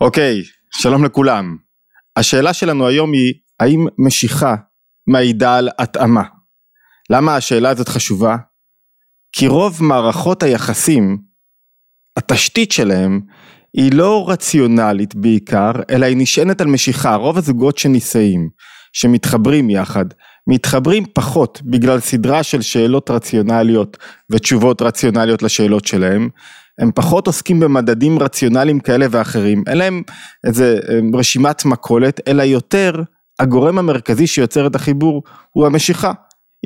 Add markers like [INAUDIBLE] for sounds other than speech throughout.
אוקיי, שלום לכולם. השאלה שלנו היום היא, האם משיכה מעידה על התאמה? למה השאלה הזאת חשובה? כי רוב מערכות היחסים, התשתית שלהם, היא לא רציונלית בעיקר, אלא היא נשענת על משיכה. רוב הזוגות שנישאים, שמתחברים יחד, מתחברים פחות בגלל סדרה של שאלות רציונליות ותשובות רציונליות לשאלות שלהם, הם פחות עוסקים במדדים רציונליים כאלה ואחרים, אין להם איזה רשימת מכולת, אלא יותר הגורם המרכזי שיוצר את החיבור הוא המשיכה,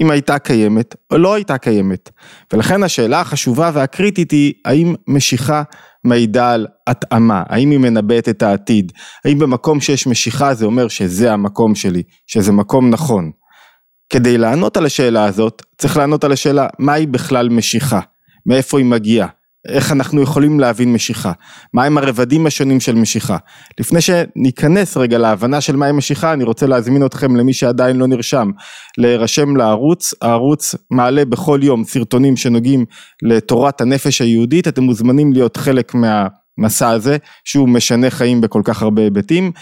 אם הייתה קיימת או לא הייתה קיימת. ולכן השאלה החשובה והקריטית היא האם משיכה מעידה על התאמה, האם היא מנבאת את העתיד, האם במקום שיש משיכה זה אומר שזה המקום שלי, שזה מקום נכון. כדי לענות על השאלה הזאת, צריך לענות על השאלה מהי בכלל משיכה, מאיפה היא מגיעה, איך אנחנו יכולים להבין משיכה, מהם הרבדים השונים של משיכה. לפני שניכנס רגע להבנה של מהי משיכה, אני רוצה להזמין אתכם למי שעדיין לא נרשם, להירשם לערוץ, הערוץ מעלה בכל יום סרטונים שנוגעים לתורת הנפש היהודית, אתם מוזמנים להיות חלק מה... מסע הזה שהוא משנה חיים בכל כך הרבה היבטים.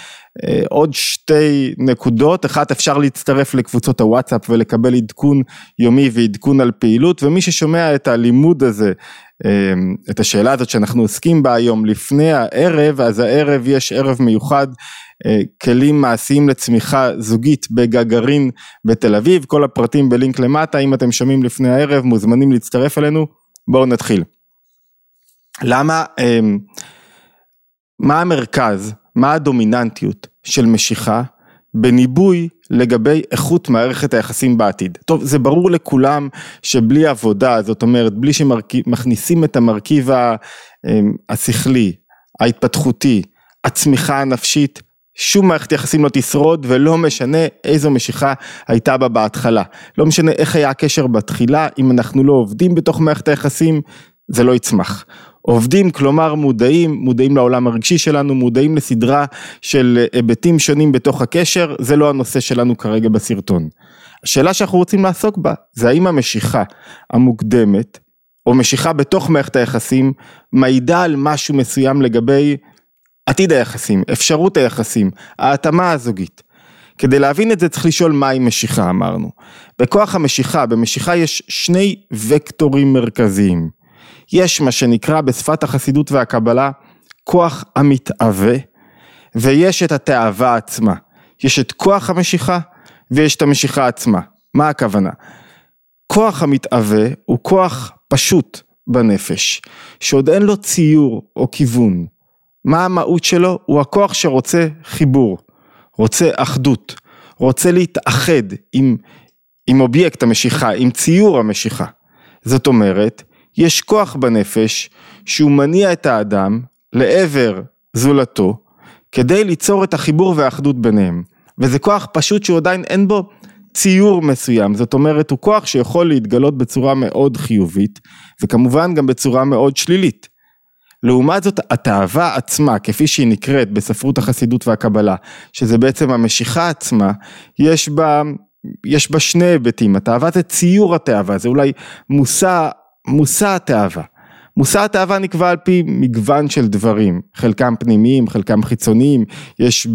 אה, עוד שתי נקודות, אחת אפשר להצטרף לקבוצות הוואטסאפ ולקבל עדכון יומי ועדכון על פעילות. ומי ששומע את הלימוד הזה, את השאלה הזאת שאנחנו עוסקים בה היום לפני הערב, אז הערב יש ערב מיוחד אה, כלים מעשיים לצמיחה זוגית בגגרין בתל אביב, כל הפרטים בלינק למטה, אם אתם שומעים לפני הערב מוזמנים להצטרף אלינו, בואו נתחיל. למה, אמ, מה המרכז, מה הדומיננטיות של משיכה בניבוי לגבי איכות מערכת היחסים בעתיד. טוב, זה ברור לכולם שבלי עבודה, זאת אומרת, בלי שמכניסים את המרכיב אמ, השכלי, ההתפתחותי, הצמיחה הנפשית, שום מערכת יחסים לא תשרוד ולא משנה איזו משיכה הייתה בה בהתחלה. לא משנה איך היה הקשר בתחילה, אם אנחנו לא עובדים בתוך מערכת היחסים, זה לא יצמח. עובדים, כלומר מודעים, מודעים לעולם הרגשי שלנו, מודעים לסדרה של היבטים שונים בתוך הקשר, זה לא הנושא שלנו כרגע בסרטון. השאלה שאנחנו רוצים לעסוק בה, זה האם המשיכה המוקדמת, או משיכה בתוך מערכת היחסים, מעידה על משהו מסוים לגבי עתיד היחסים, אפשרות היחסים, ההתאמה הזוגית. כדי להבין את זה צריך לשאול מהי משיכה אמרנו. בכוח המשיכה, במשיכה יש שני וקטורים מרכזיים. יש מה שנקרא בשפת החסידות והקבלה כוח המתאווה ויש את התאווה עצמה. יש את כוח המשיכה ויש את המשיכה עצמה. מה הכוונה? כוח המתאווה הוא כוח פשוט בנפש, שעוד אין לו ציור או כיוון. מה המהות שלו? הוא הכוח שרוצה חיבור, רוצה אחדות, רוצה להתאחד עם, עם אובייקט המשיכה, עם ציור המשיכה. זאת אומרת, יש כוח בנפש שהוא מניע את האדם לעבר זולתו כדי ליצור את החיבור והאחדות ביניהם. וזה כוח פשוט שהוא עדיין אין בו ציור מסוים, זאת אומרת הוא כוח שיכול להתגלות בצורה מאוד חיובית וכמובן גם בצורה מאוד שלילית. לעומת זאת התאווה עצמה כפי שהיא נקראת בספרות החסידות והקבלה שזה בעצם המשיכה עצמה יש בה יש בה שני היבטים, התאווה זה ציור התאווה, זה אולי מושא מושא התאווה. מושא התאווה נקבע על פי מגוון של דברים, חלקם פנימיים, חלקם חיצוניים, יש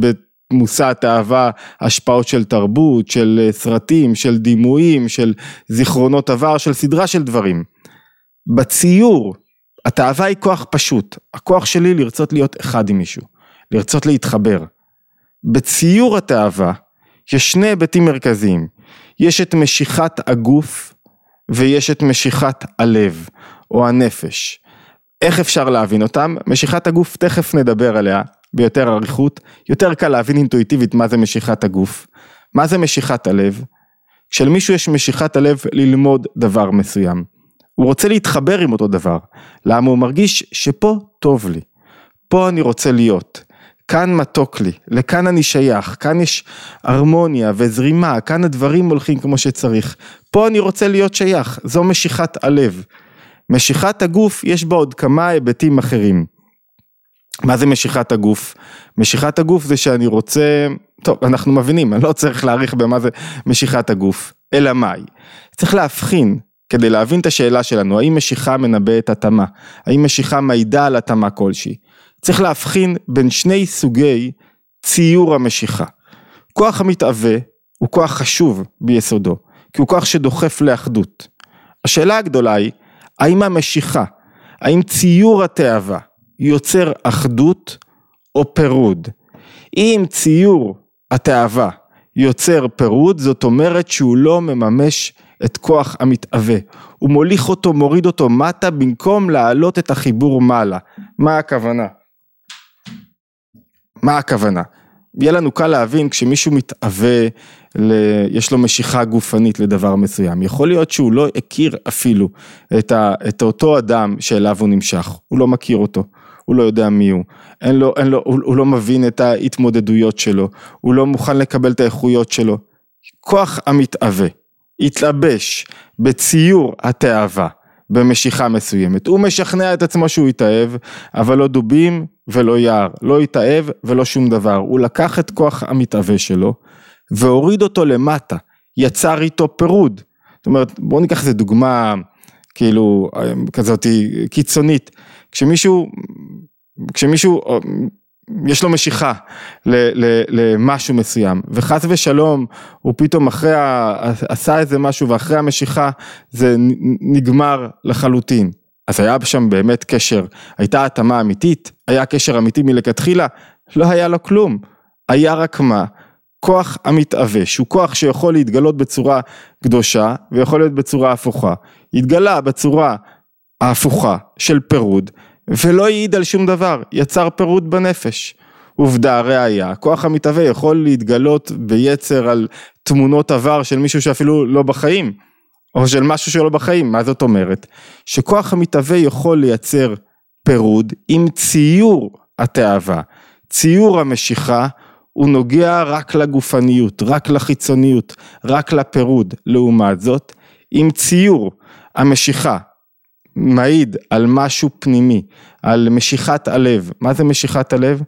במושא התאווה השפעות של תרבות, של אה, סרטים, של דימויים, של זיכרונות עבר, של סדרה של דברים. בציור, התאווה היא כוח פשוט, הכוח שלי לרצות להיות אחד עם מישהו, לרצות להתחבר. בציור התאווה יש שני היבטים מרכזיים, יש את משיכת הגוף ויש את משיכת הלב או הנפש. איך אפשר להבין אותם? משיכת הגוף תכף נדבר עליה ביותר אריכות, יותר קל להבין אינטואיטיבית מה זה משיכת הגוף. מה זה משיכת הלב? כשלמישהו יש משיכת הלב ללמוד דבר מסוים. הוא רוצה להתחבר עם אותו דבר. למה הוא מרגיש שפה טוב לי, פה אני רוצה להיות. כאן מתוק לי, לכאן אני שייך, כאן יש הרמוניה וזרימה, כאן הדברים הולכים כמו שצריך. פה אני רוצה להיות שייך, זו משיכת הלב. משיכת הגוף יש בה עוד כמה היבטים אחרים. מה זה משיכת הגוף? משיכת הגוף זה שאני רוצה, טוב אנחנו מבינים, אני לא צריך להעריך במה זה משיכת הגוף, אלא מהי? צריך להבחין כדי להבין את השאלה שלנו, האם משיכה מנבאת התאמה? האם משיכה מעידה על התאמה כלשהי? צריך להבחין בין שני סוגי ציור המשיכה. כוח המתאווה הוא כוח חשוב ביסודו, כי הוא כוח שדוחף לאחדות. השאלה הגדולה היא, האם המשיכה, האם ציור התאווה יוצר אחדות או פירוד? אם ציור התאווה יוצר פירוד, זאת אומרת שהוא לא מממש את כוח המתאווה. הוא מוליך אותו, מוריד אותו מטה, במקום להעלות את החיבור מעלה. מה הכוונה? מה הכוונה? יהיה לנו קל להבין כשמישהו מתאווה, ל... יש לו משיכה גופנית לדבר מסוים, יכול להיות שהוא לא הכיר אפילו את, ה... את אותו אדם שאליו הוא נמשך, הוא לא מכיר אותו, הוא לא יודע מי הוא, אין לו, אין לו, הוא, הוא לא מבין את ההתמודדויות שלו, הוא לא מוכן לקבל את האיכויות שלו. כוח המתאווה, התלבש בציור התאווה במשיכה מסוימת. הוא משכנע את עצמו שהוא התאהב, אבל לא דובים ולא יער, לא התאהב ולא שום דבר. הוא לקח את כוח המתאווה שלו והוריד אותו למטה, יצר איתו פירוד. זאת אומרת, בואו ניקח איזה דוגמה כאילו כזאת קיצונית. כשמישהו, כשמישהו יש לו משיכה למשהו מסוים וחס ושלום הוא פתאום אחרי, עשה איזה משהו ואחרי המשיכה זה נגמר לחלוטין. אז היה שם באמת קשר, הייתה התאמה אמיתית, היה קשר אמיתי מלכתחילה, לא היה לו כלום, היה רק מה, כוח המתאווה, שהוא כוח שיכול להתגלות בצורה קדושה ויכול להיות בצורה הפוכה, התגלה בצורה ההפוכה של פירוד ולא העיד על שום דבר, יצר פירוד בנפש. עובדה, ראיה, כוח המתהווה יכול להתגלות ביצר על תמונות עבר של מישהו שאפילו לא בחיים, או של משהו שלא בחיים, מה זאת אומרת? שכוח המתהווה יכול לייצר פירוד עם ציור התאווה, ציור המשיכה הוא נוגע רק לגופניות, רק לחיצוניות, רק לפירוד, לעומת זאת, עם ציור המשיכה מעיד על משהו פנימי, על משיכת הלב. מה זה משיכת הלב?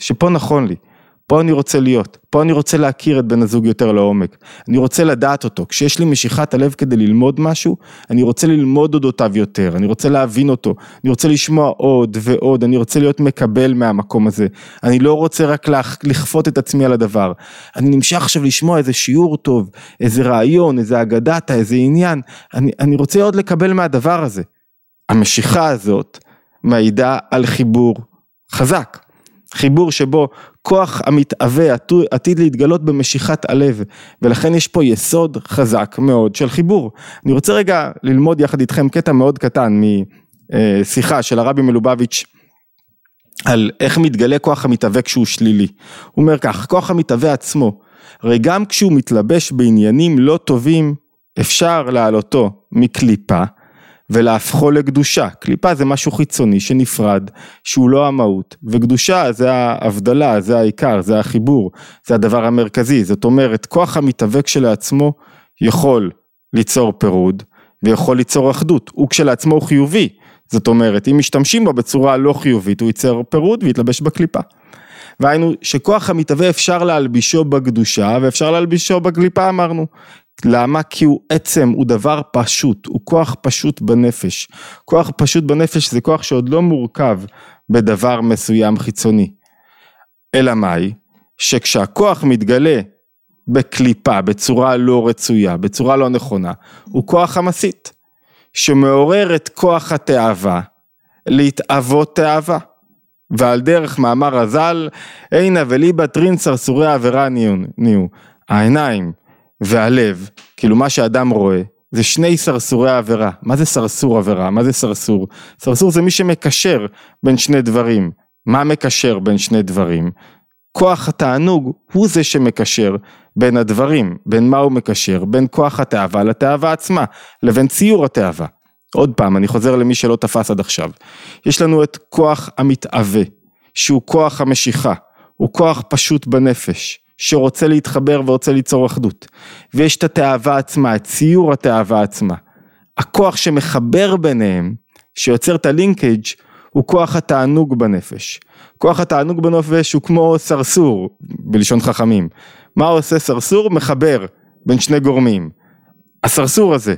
שפה נכון לי, פה אני רוצה להיות, פה אני רוצה להכיר את בן הזוג יותר לעומק, אני רוצה לדעת אותו, כשיש לי משיכת הלב כדי ללמוד משהו, אני רוצה ללמוד אודותיו יותר, אני רוצה להבין אותו, אני רוצה לשמוע עוד ועוד, אני רוצה להיות מקבל מהמקום הזה, אני לא רוצה רק לכפות את עצמי על הדבר, אני נמשך עכשיו לשמוע איזה שיעור טוב, איזה רעיון, איזה אגדתה, איזה עניין, אני, אני רוצה עוד לקבל מהדבר הזה. המשיכה הזאת מעידה על חיבור חזק. חיבור שבו כוח המתאווה עתיד להתגלות במשיכת הלב ולכן יש פה יסוד חזק מאוד של חיבור. אני רוצה רגע ללמוד יחד איתכם קטע מאוד קטן משיחה של הרבי מלובביץ' על איך מתגלה כוח המתאווה כשהוא שלילי. הוא אומר כך, כוח המתאווה עצמו, הרי גם כשהוא מתלבש בעניינים לא טובים אפשר להעלותו מקליפה ולהפכו לקדושה. קליפה זה משהו חיצוני שנפרד, שהוא לא המהות, וקדושה זה ההבדלה, זה העיקר, זה החיבור, זה הדבר המרכזי. זאת אומרת, כוח המתאבק שלעצמו יכול ליצור פירוד, ויכול ליצור אחדות. הוא כשלעצמו חיובי. זאת אומרת, אם משתמשים בו בצורה לא חיובית, הוא ייצר פירוד ויתלבש בקליפה. והיינו שכוח המתהווה אפשר להלבישו בקדושה ואפשר להלבישו בקליפה אמרנו. למה? כי הוא עצם, הוא דבר פשוט, הוא כוח פשוט בנפש. כוח פשוט בנפש זה כוח שעוד לא מורכב בדבר מסוים חיצוני. אלא מאי? שכשהכוח מתגלה בקליפה, בצורה לא רצויה, בצורה לא נכונה, הוא כוח המסית, שמעורר את כוח התאווה להתאוות תאווה. ועל דרך מאמר הז"ל, עינא וליבא טרין סרסורי עבירה נהיו. העיניים והלב, כאילו מה שאדם רואה, זה שני סרסורי עבירה. מה זה סרסור עבירה? מה זה סרסור? סרסור זה מי שמקשר בין שני דברים. מה מקשר בין שני דברים? כוח התענוג הוא זה שמקשר בין הדברים, בין מה הוא מקשר, בין כוח התאווה לתאווה עצמה, לבין ציור התאווה. עוד פעם, אני חוזר למי שלא תפס עד עכשיו. יש לנו את כוח המתאווה, שהוא כוח המשיכה, הוא כוח פשוט בנפש. שרוצה להתחבר ורוצה ליצור אחדות. ויש את התאווה עצמה, את ציור התאווה עצמה. הכוח שמחבר ביניהם, שיוצר את הלינקג' הוא כוח התענוג בנפש. כוח התענוג בנפש הוא כמו סרסור, בלשון חכמים. מה עושה סרסור? מחבר בין שני גורמים. הסרסור הזה,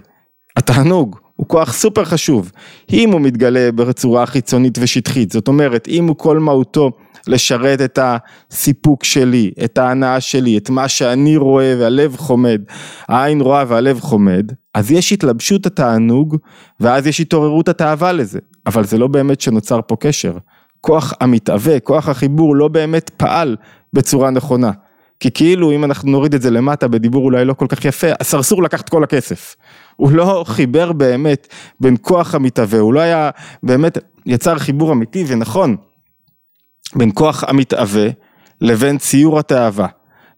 התענוג, הוא כוח סופר חשוב, אם הוא מתגלה בצורה חיצונית ושטחית, זאת אומרת אם הוא כל מהותו לשרת את הסיפוק שלי, את ההנאה שלי, את מה שאני רואה והלב חומד, העין רואה והלב חומד, אז יש התלבשות התענוג ואז יש התעוררות התאווה לזה, אבל זה לא באמת שנוצר פה קשר. כוח המתהווה, כוח החיבור לא באמת פעל בצורה נכונה. כי כאילו אם אנחנו נוריד את זה למטה בדיבור אולי לא כל כך יפה, הסרסור לקח את כל הכסף. הוא לא חיבר באמת בין כוח המתהווה, הוא לא היה באמת יצר חיבור אמיתי ונכון בין כוח המתהווה לבין ציור התאווה.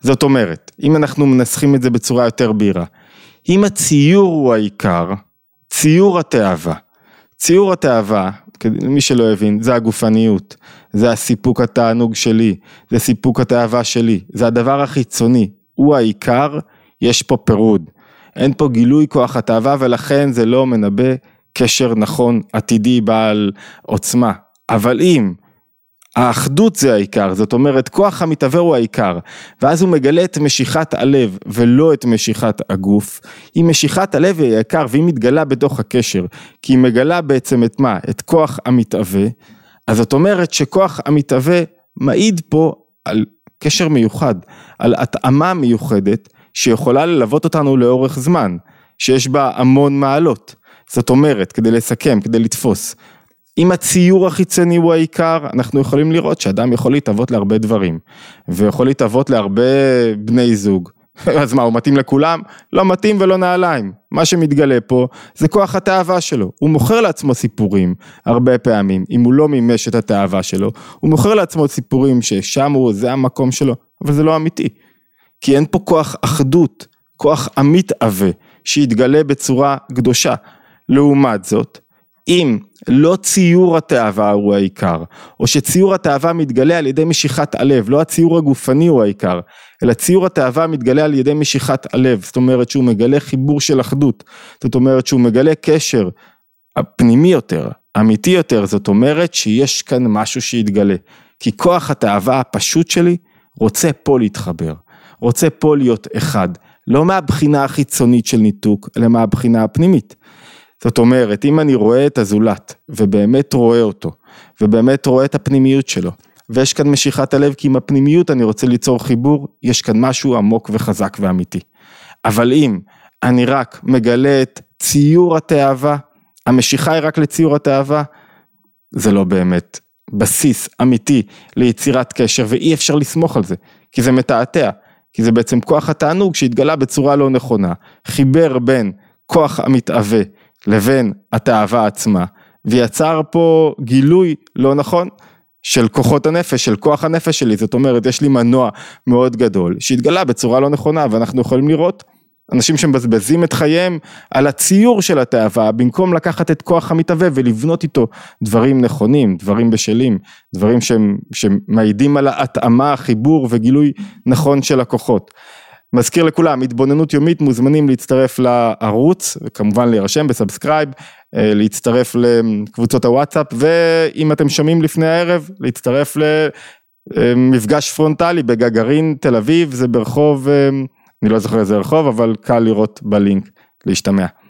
זאת אומרת, אם אנחנו מנסחים את זה בצורה יותר בהירה, אם הציור הוא העיקר, ציור התאווה, ציור התאווה, מי שלא הבין, זה הגופניות, זה הסיפוק התענוג שלי, זה סיפוק התאווה שלי, זה הדבר החיצוני, הוא העיקר, יש פה פירוד. אין פה גילוי כוח התאווה ולכן זה לא מנבא קשר נכון עתידי בעל עוצמה. אבל אם האחדות זה העיקר, זאת אומרת כוח המתהווה הוא העיקר, ואז הוא מגלה את משיכת הלב ולא את משיכת הגוף, אם משיכת הלב היא העיקר והיא מתגלה בתוך הקשר, כי היא מגלה בעצם את מה? את כוח המתהווה, אז זאת אומרת שכוח המתהווה מעיד פה על קשר מיוחד, על התאמה מיוחדת שיכולה ללוות אותנו לאורך זמן, שיש בה המון מעלות. זאת אומרת, כדי לסכם, כדי לתפוס, אם הציור החיצוני הוא העיקר, אנחנו יכולים לראות שאדם יכול להתאבות להרבה דברים, ויכול להתאבות להרבה בני זוג. [LAUGHS] אז מה, הוא מתאים לכולם? לא מתאים ולא נעליים. מה שמתגלה פה זה כוח התאווה שלו. הוא מוכר לעצמו סיפורים הרבה פעמים, אם הוא לא מימש את התאווה שלו, הוא מוכר לעצמו סיפורים ששם הוא, זה המקום שלו, אבל זה לא אמיתי. כי אין פה כוח אחדות, כוח המתהווה, שיתגלה בצורה קדושה. לעומת זאת, אם לא ציור התאווה הוא העיקר, או שציור התאווה מתגלה על ידי משיכת הלב, לא הציור הגופני הוא העיקר, אלא ציור התאווה מתגלה על ידי משיכת הלב, זאת אומרת שהוא מגלה חיבור של אחדות, זאת אומרת שהוא מגלה קשר פנימי יותר, אמיתי יותר, זאת אומרת שיש כאן משהו שיתגלה, כי כוח התאווה הפשוט שלי רוצה פה להתחבר, רוצה פה להיות אחד, לא מהבחינה החיצונית של ניתוק, אלא מהבחינה הפנימית. זאת אומרת, אם אני רואה את הזולת, ובאמת רואה אותו, ובאמת רואה את הפנימיות שלו, ויש כאן משיכת הלב, כי עם הפנימיות אני רוצה ליצור חיבור, יש כאן משהו עמוק וחזק ואמיתי. אבל אם אני רק מגלה את ציור התאווה, המשיכה היא רק לציור התאווה, זה לא באמת בסיס אמיתי ליצירת קשר, ואי אפשר לסמוך על זה, כי זה מתעתע, כי זה בעצם כוח התענוג שהתגלה בצורה לא נכונה, חיבר בין כוח המתהווה לבין התאווה עצמה, ויצר פה גילוי לא נכון של כוחות הנפש, של כוח הנפש שלי, זאת אומרת יש לי מנוע מאוד גדול שהתגלה בצורה לא נכונה ואנחנו יכולים לראות אנשים שמבזבזים את חייהם על הציור של התאווה במקום לקחת את כוח המתהווה ולבנות איתו דברים נכונים, דברים בשלים, דברים שמעידים על ההתאמה, חיבור וגילוי נכון של הכוחות. מזכיר לכולם, התבוננות יומית מוזמנים להצטרף לערוץ, וכמובן להירשם ב subscribe, אה, להצטרף לקבוצות הוואטסאפ, ואם אתם שומעים לפני הערב, להצטרף למפגש פרונטלי בגגרין תל אביב, זה ברחוב, אה, אני לא זוכר איזה רחוב, אבל קל לראות בלינק, להשתמע.